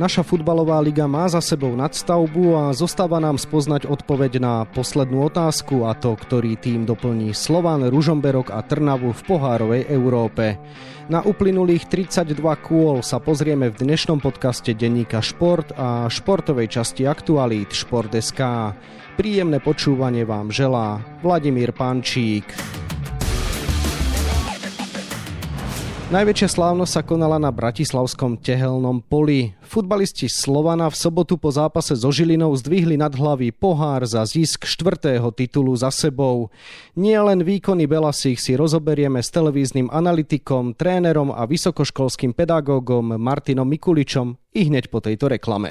Naša futbalová liga má za sebou nadstavbu a zostáva nám spoznať odpoveď na poslednú otázku a to, ktorý tým doplní Slovan, Ružomberok a Trnavu v pohárovej Európe. Na uplynulých 32 kôl sa pozrieme v dnešnom podcaste denníka Šport a športovej časti aktualít Šport.sk. Príjemné počúvanie vám želá Vladimír Pančík. Najväčšia slávnosť sa konala na Bratislavskom tehelnom poli. Futbalisti Slovana v sobotu po zápase so Žilinou zdvihli nad hlavy pohár za zisk štvrtého titulu za sebou. Nie len výkony Belasich si rozoberieme s televíznym analytikom, trénerom a vysokoškolským pedagógom Martinom Mikuličom i hneď po tejto reklame.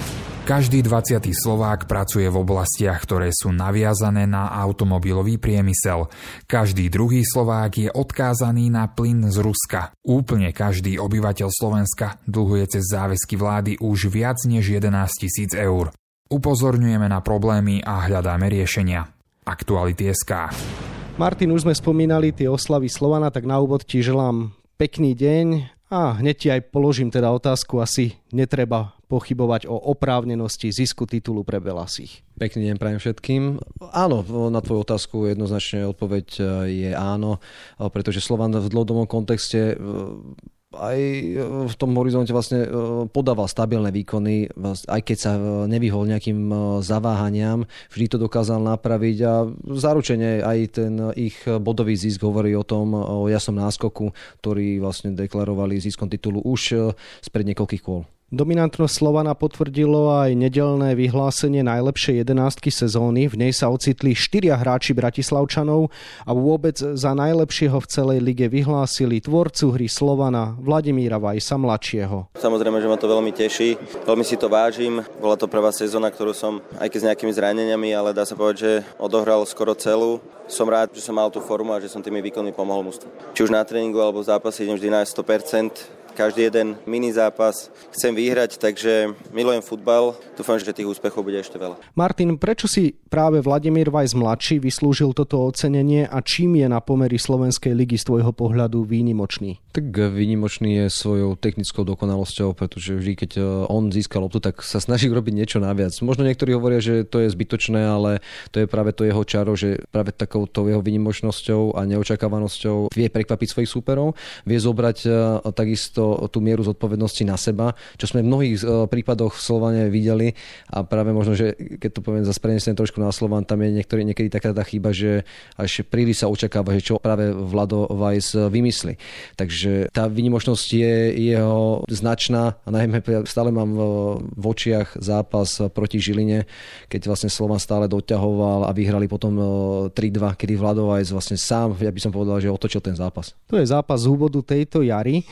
Každý 20. Slovák pracuje v oblastiach, ktoré sú naviazané na automobilový priemysel. Každý druhý Slovák je odkázaný na plyn z Ruska. Úplne každý obyvateľ Slovenska dlhuje cez záväzky vlády už viac než 11 tisíc eur. Upozorňujeme na problémy a hľadáme riešenia. Aktuality SK. Martin, už sme spomínali tie oslavy Slovana, tak na úvod ti želám pekný deň a hneď ti aj položím teda otázku, asi netreba pochybovať o oprávnenosti zisku titulu pre Belasich. Pekný deň prajem všetkým. Áno, na tvoju otázku jednoznačne odpoveď e, je áno, e, pretože Slovan v dlhodobom kontexte e, aj v tom horizonte vlastne podával stabilné výkony, aj keď sa nevyhol nejakým zaváhaniam, vždy to dokázal napraviť a zaručene aj ten ich bodový zisk hovorí o tom, o jasom náskoku, ktorý vlastne deklarovali ziskom titulu už spred niekoľkých kôl. Dominantnosť Slovana potvrdilo aj nedelné vyhlásenie najlepšej jedenástky sezóny. V nej sa ocitli štyria hráči Bratislavčanov a vôbec za najlepšieho v celej lige vyhlásili tvorcu hry Slovana Vladimíra Vajsa mladšieho. Samozrejme, že ma to veľmi teší. Veľmi si to vážim. Bola to prvá sezóna, ktorú som aj keď s nejakými zraneniami, ale dá sa povedať, že odohral skoro celú. Som rád, že som mal tú formu a že som tými výkonmi pomohol mústvu. Či už na tréningu alebo v zápase idem vždy na 100% každý jeden mini zápas chcem vyhrať, takže milujem futbal. Dúfam, že tých úspechov bude ešte veľa. Martin, prečo si práve Vladimír Vajs mladší vyslúžil toto ocenenie a čím je na pomery Slovenskej ligy z tvojho pohľadu výnimočný? Tak výnimočný je svojou technickou dokonalosťou, pretože vždy, keď e, on získal loptu, tak sa snaží robiť niečo naviac. Možno niektorí hovoria, že to je zbytočné, ale to je práve to jeho čaro, že práve takouto jeho výnimočnosťou a neočakávanosťou vie prekvapiť svojich súperov, vie zobrať e, takisto tú mieru zodpovednosti na seba, čo sme v mnohých e, prípadoch v Slovane videli a práve možno, že keď to poviem zase prenesem trošku na Slovan, tam je niektorý, niekedy taká tá chyba, že až príliš sa očakáva, že čo práve Vlado Vajs vymyslí. Takže tá výnimočnosť je jeho značná a najmä stále mám v očiach zápas proti Žiline, keď vlastne Slovan stále doťahoval a vyhrali potom 3-2, e, kedy Vlado Vajs vlastne sám, ja by som povedal, že otočil ten zápas. To je zápas z úvodu tejto jary.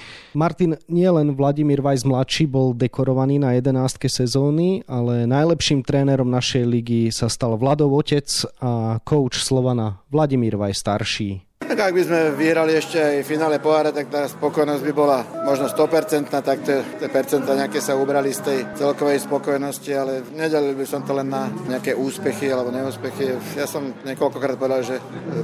Martin nielen Vladimír Vajs mladší bol dekorovaný na 11. sezóny, ale najlepším trénerom našej ligy sa stal Vladov otec a coach Slovana Vladimír Vajs starší. Tak ak by sme vyhrali ešte aj finále pohára, tak tá spokojnosť by bola možno 100%, tak tie, percenta nejaké sa ubrali z tej celkovej spokojnosti, ale nedelil by som to len na nejaké úspechy alebo neúspechy. Ja som niekoľkokrát povedal, že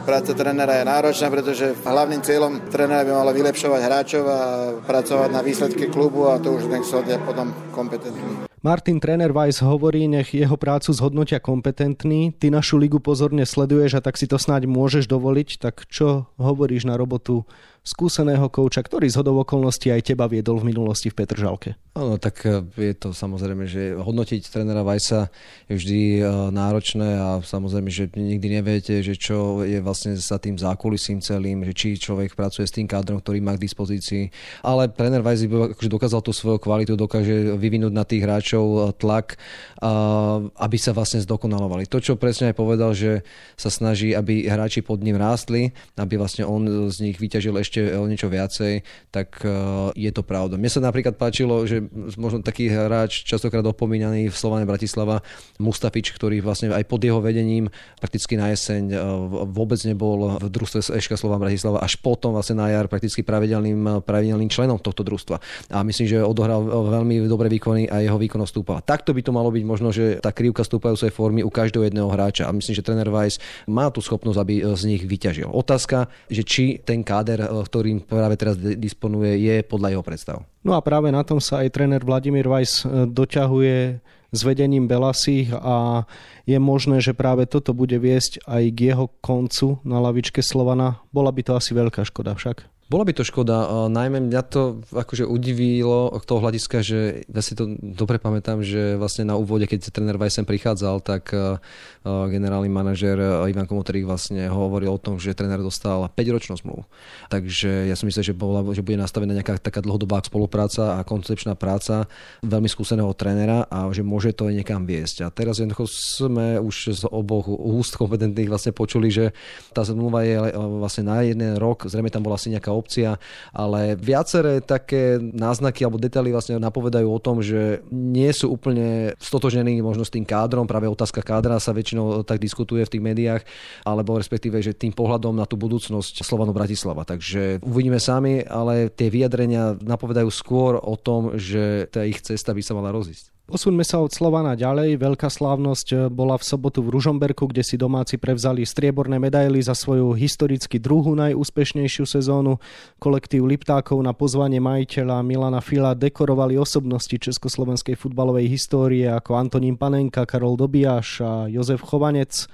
práca trénera je náročná, pretože hlavným cieľom trénera by malo vylepšovať hráčov a pracovať na výsledky klubu a to už nech súdia potom kompetentní. Martin tréner Weiss hovorí, nech jeho prácu zhodnotia kompetentní. Ty našu ligu pozorne sleduješ a tak si to snáď môžeš dovoliť. Tak čo hovoríš na robotu skúseného kouča, ktorý z hodov okolností aj teba viedol v minulosti v Petržalke. Áno, tak e, je to samozrejme, že hodnotiť trénera Vajsa je vždy e, náročné a samozrejme, že nikdy neviete, že čo je vlastne za tým zákulisím celým, že či človek pracuje s tým kádrom, ktorý má k dispozícii. Ale tréner Vajs akože dokázal tú svoju kvalitu, dokáže vyvinúť na tých hráčov e, tlak, aby sa vlastne zdokonalovali. To, čo presne aj povedal, že sa snaží, aby hráči pod ním rástli, aby vlastne on z nich vyťažil ešte ešte o niečo viacej, tak e, je to pravda. Mne sa napríklad páčilo, že možno taký hráč častokrát opomínaný v Slovane Bratislava, Mustafič, ktorý vlastne aj pod jeho vedením prakticky na jeseň e, vôbec nebol v družstve Eška Slovan Bratislava, až potom vlastne na jar prakticky pravidelným, pravidelným členom tohto družstva. A myslím, že odohral veľmi dobré výkony a jeho výkonnosť stúpala. Takto by to malo byť možno, že tá krivka stúpajúcej formy u každého jedného hráča. A myslím, že tréner Weiss má tú schopnosť, aby z nich vyťažil. Otázka, že či ten káder ktorým práve teraz disponuje, je podľa jeho predstav. No a práve na tom sa aj tréner Vladimír Weiss doťahuje s vedením Belasích a je možné, že práve toto bude viesť aj k jeho koncu na lavičke Slovana. Bola by to asi veľká škoda však. Bola by to škoda, najmä mňa to akože udivilo k toho hľadiska, že ja si to dobre pamätám, že vlastne na úvode, keď tréner Vajsen prichádzal, tak generálny manažer Ivan Komoterík vlastne hovoril o tom, že tréner dostal 5-ročnú zmluvu. Takže ja som myslel, že, bola, že bude nastavená nejaká taká dlhodobá spolupráca a koncepčná práca veľmi skúseného trénera a že môže to niekam viesť. A teraz jednoducho sme už z oboch úst kompetentných vlastne počuli, že tá zmluva je vlastne na jeden rok, zrejme tam bola asi nejaká opcia, ale viaceré také náznaky alebo detaily vlastne napovedajú o tom, že nie sú úplne stotožení možno s tým kádrom, práve otázka kádra sa väčšinou tak diskutuje v tých médiách, alebo respektíve, že tým pohľadom na tú budúcnosť Slovanu Bratislava. Takže uvidíme sami, ale tie vyjadrenia napovedajú skôr o tom, že tá ich cesta by sa mala rozísť. Posuňme sa od Slovana ďalej. Veľká slávnosť eh, bola v sobotu v Ružomberku, kde si domáci prevzali strieborné medaily za svoju historicky druhú najúspešnejšiu sezónu. Kolektív Liptákov na pozvanie majiteľa Milana Fila dekorovali osobnosti československej futbalovej histórie ako Antonín Panenka, Karol Dobiaš a Jozef Chovanec.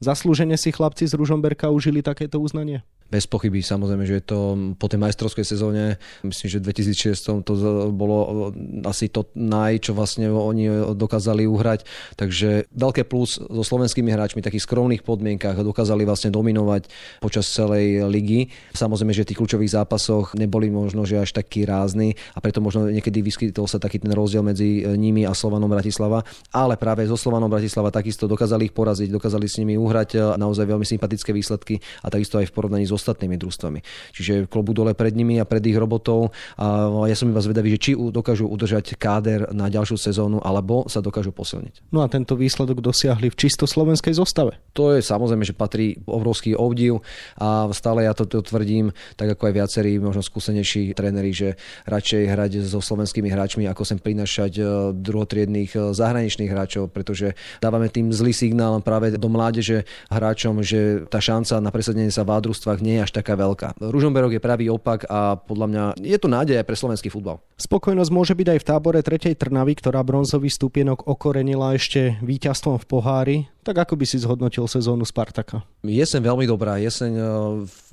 Zaslúžene si chlapci z Ružomberka užili takéto uznanie? Bez pochyby samozrejme, že je to po tej majstrovskej sezóne, myslím, že v 2006 to bolo asi to naj, čo vlastne oni dokázali uhrať, takže veľké plus so slovenskými hráčmi v takých skromných podmienkach dokázali vlastne dominovať počas celej ligy. Samozrejme, že v tých kľúčových zápasoch neboli možno, že až takí rázni a preto možno niekedy vyskytol sa taký ten rozdiel medzi nimi a Slovanom Bratislava, ale práve so Slovanom Bratislava takisto dokázali ich poraziť, dokázali s nimi uhrať naozaj veľmi sympatické výsledky a takisto aj v porovnaní s ostatnými družstvami. Čiže klobu dole pred nimi a pred ich robotou. A ja som iba zvedavý, že či dokážu udržať káder na ďalšiu sezónu, alebo sa dokážu posilniť. No a tento výsledok dosiahli v čisto slovenskej zostave. To je samozrejme, že patrí obrovský obdiv a stále ja to, to tvrdím, tak ako aj viacerí možno skúsenejší tréneri, že radšej hrať so slovenskými hráčmi, ako sem prinašať e, druhotriedných e, zahraničných hráčov, pretože dávame tým zlý signál práve do mládeže hráčom, že tá šanca na presadenie sa v ádrustvách nie je až taká veľká. Ružomberok je pravý opak a podľa mňa je to nádej pre slovenský futbal. Spokojnosť môže byť aj v tábore tretej Trnavy, ktorá bronzový stupienok okorenila ešte víťazstvom v pohári. Tak ako by si zhodnotil sezónu Spartaka? Jeseň veľmi dobrá. Jeseň e,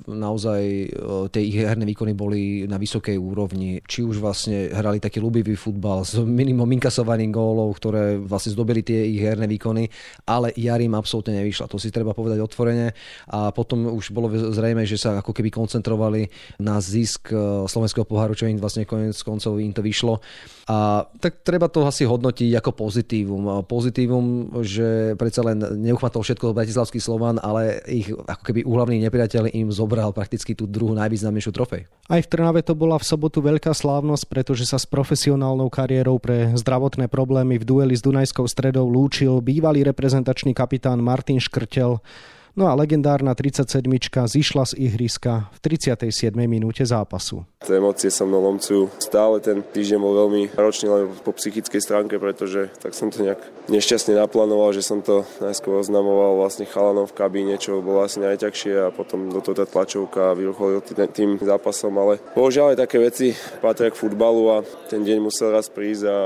naozaj e, tie ich herné výkony boli na vysokej úrovni. Či už vlastne hrali taký ľubivý futbal s minimum inkasovaných gólov, ktoré vlastne zdobili tie ich herné výkony, ale jar im absolútne nevyšla. To si treba povedať otvorene. A potom už bolo zrejme, že sa ako keby koncentrovali na zisk e, slovenského poháru, čo im vlastne konec koncov im to vyšlo. A tak treba to asi hodnotiť ako pozitívum. Pozitívum, že predsa len neuchmatol všetko Bratislavský Slovan, ale ich ako keby úhlavný nepriateľ im zobral prakticky tú druhú najvýznamnejšiu trofej. Aj v Trnave to bola v sobotu veľká slávnosť, pretože sa s profesionálnou kariérou pre zdravotné problémy v dueli s Dunajskou stredou lúčil bývalý reprezentačný kapitán Martin Škrtel. No a legendárna 37 zišla z ihriska v 37. minúte zápasu. Tie emócie sa mnou lomcujú. Stále ten týždeň bol veľmi ročný len po psychickej stránke, pretože tak som to nejak nešťastne naplánoval, že som to najskôr oznamoval vlastne chalanom v kabíne, čo bolo asi najťažšie a potom do toho tá tlačovka vyrucholil tým zápasom, ale bohužiaľ aj také veci patria k futbalu a ten deň musel raz prísť a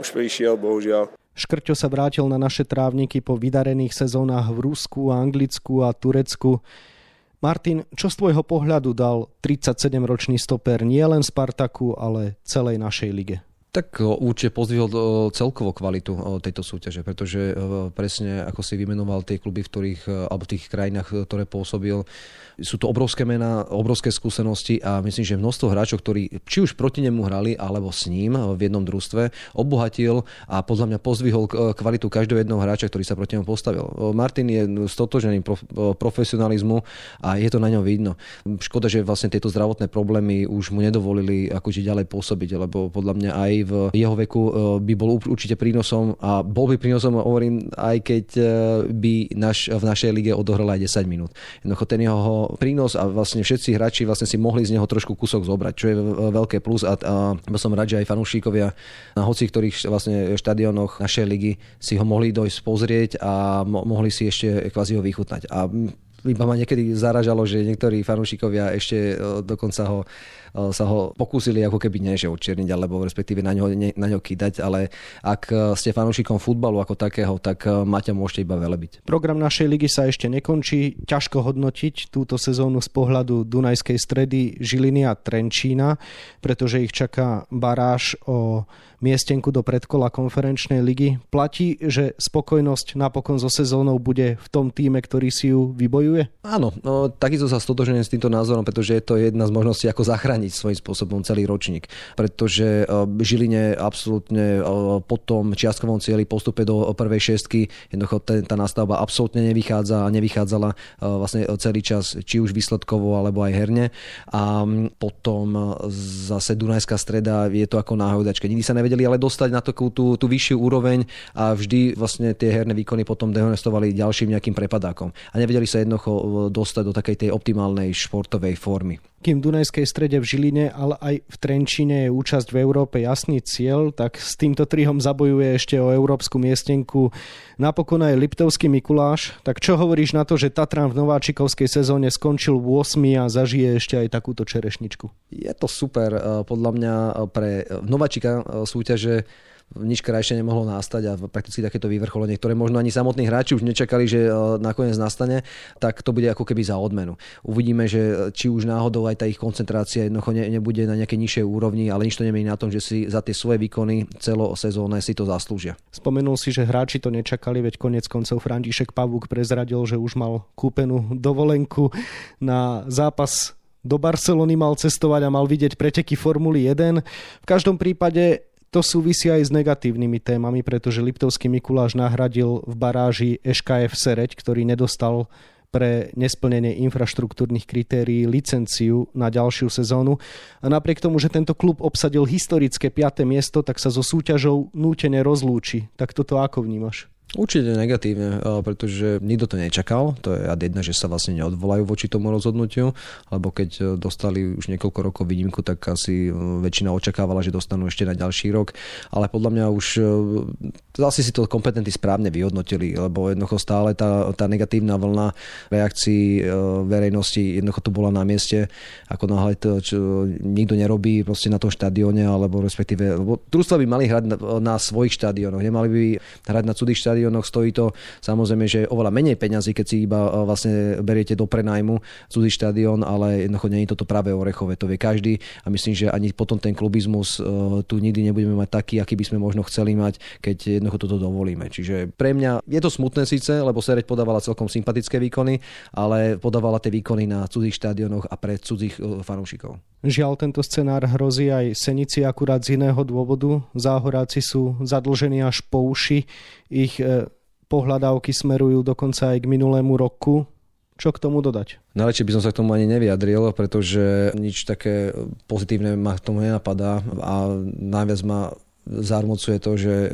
už prišiel, bohužiaľ. Škrťo sa vrátil na naše trávniky po vydarených sezónach v Rusku, Anglicku a Turecku. Martin, čo z tvojho pohľadu dal 37-ročný stoper nielen Spartaku, ale celej našej lige? Tak určite pozdvihol celkovo kvalitu tejto súťaže, pretože presne ako si vymenoval tie kluby, v ktorých, alebo v tých krajinách, ktoré pôsobil, sú to obrovské mená, obrovské skúsenosti a myslím, že množstvo hráčov, ktorí či už proti nemu hrali, alebo s ním v jednom družstve, obohatil a podľa mňa pozdvihol kvalitu každého jedného hráča, ktorý sa proti nemu postavil. Martin je stotožený profesionalizmu a je to na ňom vidno. Škoda, že vlastne tieto zdravotné problémy už mu nedovolili akože ďalej pôsobiť, lebo podľa mňa aj jeho veku e, by bol určite prínosom a bol by prínosom, hovorím, aj keď e, by naš, v našej lige odohral aj 10 minút. Jednoducho ten jeho prínos a vlastne všetci hráči vlastne si mohli z neho trošku kúsok zobrať, čo je veľké plus a, a som rád, že aj fanúšikovia na hoci ktorých vlastne štadionoch našej ligy si ho mohli dojsť pozrieť a mo- mohli si ešte kvázi ho vychutnať. A iba ma niekedy zaražalo, že niektorí fanúšikovia ešte dokonca ho sa ho pokúsili ako keby nie, že odčierniť, alebo respektíve na ňo, na ňo kýdať, ale ak ste fanúšikom futbalu ako takého, tak Maťa môžete iba velebiť. Program našej ligy sa ešte nekončí. Ťažko hodnotiť túto sezónu z pohľadu Dunajskej stredy Žiliny a Trenčína, pretože ich čaká baráž o miestenku do predkola konferenčnej ligy. Platí, že spokojnosť napokon so sezónou bude v tom týme, ktorý si ju vybojuje? Áno, no, takisto sa stotožňujem s týmto názorom, pretože je to jedna z možností, ako zachrániť svojím spôsobom celý ročník. Pretože e, Žiline absolútne e, po tom čiastkovom cieli postupe do prvej šestky, jednoducho tá nastavba absolútne nevychádza a nevychádzala e, vlastne celý čas, či už výsledkovo alebo aj herne. A potom zase Dunajská streda je to ako náhodačka. Nikdy sa nevedeli ale dostať na takú tú, tú vyššiu úroveň a vždy vlastne tie herné výkony potom dehonestovali ďalším nejakým prepadákom. A nevedeli sa jednoducho dostať do takej tej optimálnej športovej formy. Kým Dunajskej strede v Žiline, ale aj v Trenčine je účasť v Európe jasný cieľ, tak s týmto trihom zabojuje ešte o európsku miestenku napokon aj Liptovský Mikuláš. Tak čo hovoríš na to, že Tatran v nováčikovskej sezóne skončil 8 a zažije ešte aj takúto čerešničku? Je to super e, podľa mňa pre nováčika e, súťaže nič krajšie nemohlo nastať a prakticky takéto vyvrcholenie, ktoré možno ani samotní hráči už nečakali, že e, nakoniec nastane, tak to bude ako keby za odmenu. Uvidíme, že či už náhodou aj tá ich koncentrácia jednoducho ne, nebude na nejakej nižšej úrovni, ale nič to nemení na tom, že si za tie svoje výkony celosezónne si to zaslúžia. Spomenul si, že hráči to nečakali, veď konec koncov František Pavúk prezradil, že už mal kúpenú dovolenku na zápas do Barcelony mal cestovať a mal vidieť preteky Formuly 1. V každom prípade to súvisí aj s negatívnymi témami, pretože Liptovský Mikuláš nahradil v baráži EŠKF Sereď, ktorý nedostal pre nesplnenie infraštruktúrnych kritérií licenciu na ďalšiu sezónu. A napriek tomu, že tento klub obsadil historické 5. miesto, tak sa so súťažou nútene rozlúči. Tak toto ako vnímaš? Určite negatívne, pretože nikto to nečakal. To je ad jedna, že sa vlastne neodvolajú voči tomu rozhodnutiu, lebo keď e, dostali už niekoľko rokov výnimku, tak asi e, väčšina očakávala, že dostanú ešte na ďalší rok. Ale podľa mňa už asi si to kompetentní správne vyhodnotili, lebo jednoducho stále tá, tá negatívna vlna reakcií verejnosti jednoducho tu bola na mieste, ako náhle to čo nikto nerobí proste na tom štadióne, alebo respektíve, lebo družstva by mali hrať na, na svojich štadiónoch, nemali by hrať na cudzích štadiónoch štadiónoch stojí to samozrejme, že oveľa menej peňazí, keď si iba e, vlastne beriete do prenajmu cudzí štadión, ale jednoducho nie je toto práve orechové, to vie každý a myslím, že ani potom ten klubizmus e, tu nikdy nebudeme mať taký, aký by sme možno chceli mať, keď jednoducho toto dovolíme. Čiže pre mňa je to smutné síce, lebo Sereď podávala celkom sympatické výkony, ale podávala tie výkony na cudzích štadiónoch a pre cudzích e, fanúšikov. Žiaľ, tento scenár hrozí aj Senici akurát z iného dôvodu. Záhoráci sú zadlžení až po uši. Ich e, pohľadávky smerujú dokonca aj k minulému roku. Čo k tomu dodať? Najlepšie by som sa k tomu ani nevyjadril, pretože nič také pozitívne ma k tomu nenapadá a najviac ma zarmocuje to, že e,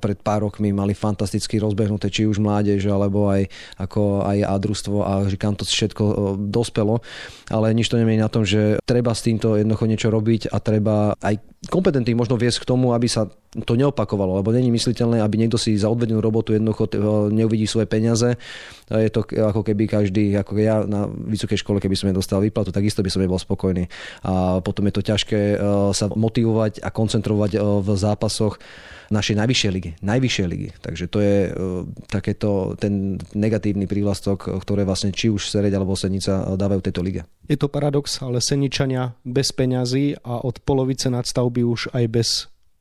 pred pár rokmi mali fantasticky rozbehnuté či už mládež, alebo aj, ako aj adrustvo a že to všetko e, dospelo. Ale nič to nemení na tom, že treba s týmto jednoducho niečo robiť a treba aj kompetentný možno viesť k tomu, aby sa to neopakovalo, lebo není mysliteľné, aby niekto si za odvedenú robotu jednoducho neuvidí svoje peniaze. Je to ako keby každý, ako ja na vysokej škole, keby som nedostal výplatu, takisto by som nebol spokojný. A potom je to ťažké e, sa motivovať a koncentrovať e, v zápasoch našej najvyššej ligy. Najvyššej ligy. Takže to je e, takéto ten negatívny prívlastok, ktoré vlastne či už Sereď alebo Senica dávajú tejto lige. Je to paradox, ale Seničania bez peňazí a od polovice nadstavby už aj bez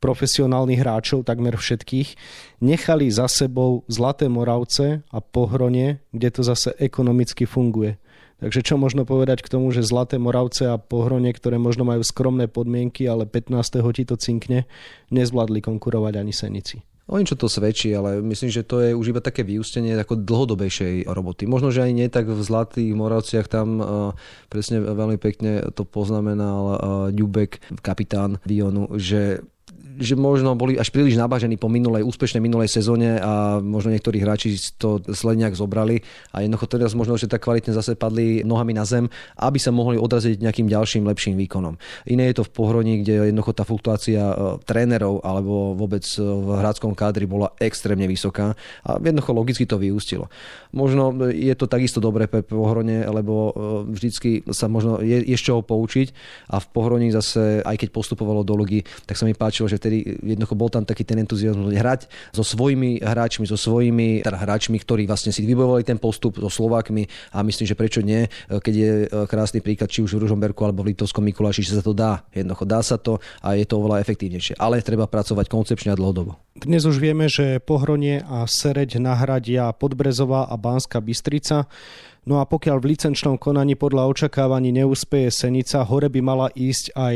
profesionálnych hráčov, takmer všetkých, nechali za sebou Zlaté Moravce a Pohronie, kde to zase ekonomicky funguje. Takže čo možno povedať k tomu, že Zlaté Moravce a Pohronie, ktoré možno majú skromné podmienky, ale 15. ti to cinkne, nezvládli konkurovať ani Senici. O niečo to svedčí, ale myslím, že to je už iba také vyústenie ako dlhodobejšej roboty. Možno, že aj nie tak v Zlatých Moravciach, tam uh, presne veľmi pekne to poznamenal uh, Ďubek, kapitán Vionu, že že možno boli až príliš nabažení po minulej, úspešnej minulej sezóne a možno niektorí hráči to zle nejak zobrali a jednoducho teraz možno, že tak kvalitne zase padli nohami na zem, aby sa mohli odraziť nejakým ďalším lepším výkonom. Iné je to v Pohroni, kde jednoducho tá fluktuácia e, trénerov alebo vôbec e, v hráckom kádri bola extrémne vysoká a jednoducho logicky to vyústilo. Možno je to takisto dobré pre Pohrone, lebo vždycky sa možno je, je z čoho poučiť a v Pohroni zase, aj keď postupovalo do logy, tak sa mi páčilo, že vtedy jednoducho bol tam taký ten entuziasmus hrať so svojimi hráčmi, so svojimi teda hráčmi, ktorí vlastne si vybojovali ten postup so Slovákmi a myslím, že prečo nie, keď je e, krásny príklad či už v Ružomberku alebo v Litovskom Mikuláši, že sa to dá. Jednoducho dá sa to a je to oveľa efektívnejšie. Ale treba pracovať koncepčne a dlhodobo. Dnes už vieme, že Pohronie a Sereď nahradia Podbrezová a Bánska Bystrica. No a pokiaľ v licenčnom konaní podľa očakávaní neúspeje Senica, hore by mala ísť aj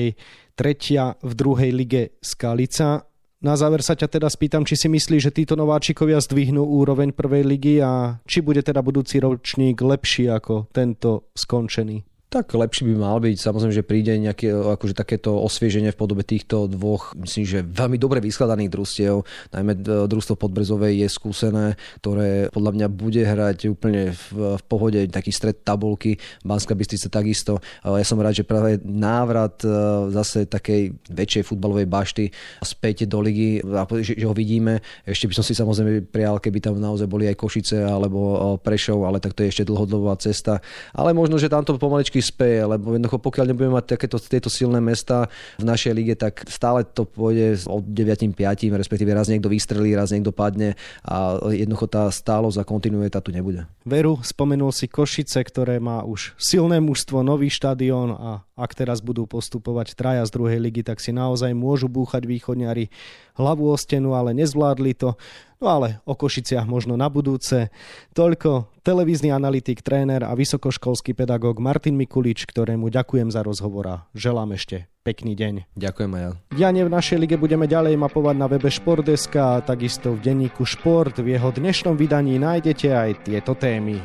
tretia v druhej lige Skalica. Na záver sa ťa teda spýtam, či si myslíš, že títo nováčikovia zdvihnú úroveň prvej ligy a či bude teda budúci ročník lepší ako tento skončený. Tak lepší by mal byť. Samozrejme, že príde nejaké akože takéto osvieženie v podobe týchto dvoch, myslím, že veľmi dobre vyskladaných družstiev. Najmä družstvo Podbrezovej je skúsené, ktoré podľa mňa bude hrať úplne v, v pohode taký stred tabulky. Banská Bystrica takisto. Ja som rád, že práve návrat e, zase takej väčšej futbalovej bašty späť do ligy, že, že ho vidíme. Ešte by som si samozrejme prijal, keby tam naozaj boli aj Košice alebo e, Prešov, ale tak to je ešte dlhodobá cesta. Ale možno, že tamto pomaličky speje, lebo jednoducho pokiaľ nebudeme mať takéto, tieto silné mesta v našej lige, tak stále to pôjde od 9-5, respektíve raz niekto vystrelí, raz niekto padne a jednoducho tá stálosť a kontinuita tu nebude. Veru, spomenul si Košice, ktoré má už silné mužstvo, nový štadión a ak teraz budú postupovať traja z druhej ligy, tak si naozaj môžu búchať východňari hlavu o stenu, ale nezvládli to. No ale o Košiciach možno na budúce. Toľko televízny analytik, tréner a vysokoškolský pedagóg Martin Mikulič, ktorému ďakujem za rozhovor a želám ešte pekný deň. Ďakujem aj ja. Dianie v našej lige budeme ďalej mapovať na webe Športdeska a takisto v denníku Šport. V jeho dnešnom vydaní nájdete aj tieto témy.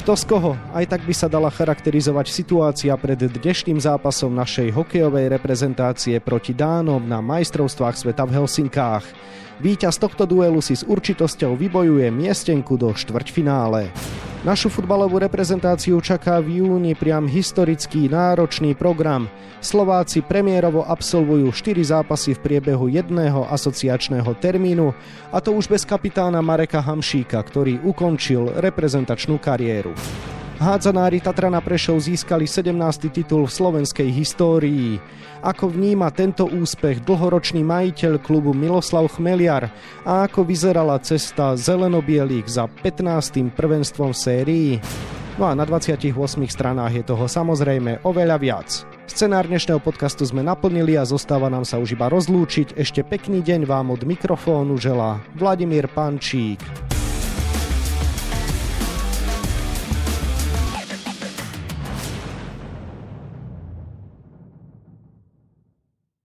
Kto z koho? Aj tak by sa dala charakterizovať situácia pred dnešným zápasom našej hokejovej reprezentácie proti Dánom na majstrovstvách sveta v Helsinkách. Výťaz tohto duelu si s určitosťou vybojuje miestenku do štvrťfinále. Našu futbalovú reprezentáciu čaká v júni priam historický náročný program. Slováci premiérovo absolvujú 4 zápasy v priebehu jedného asociačného termínu a to už bez kapitána Mareka Hamšíka, ktorý ukončil reprezentačnú kariéru. Hádzanári Tatrana Prešov získali 17. titul v slovenskej histórii. Ako vníma tento úspech dlhoročný majiteľ klubu Miloslav Chmeliar a ako vyzerala cesta zelenobielých za 15. prvenstvom sérii? No a na 28 stranách je toho samozrejme oveľa viac. Scenár dnešného podcastu sme naplnili a zostáva nám sa už iba rozlúčiť. Ešte pekný deň vám od mikrofónu želá Vladimír Pančík.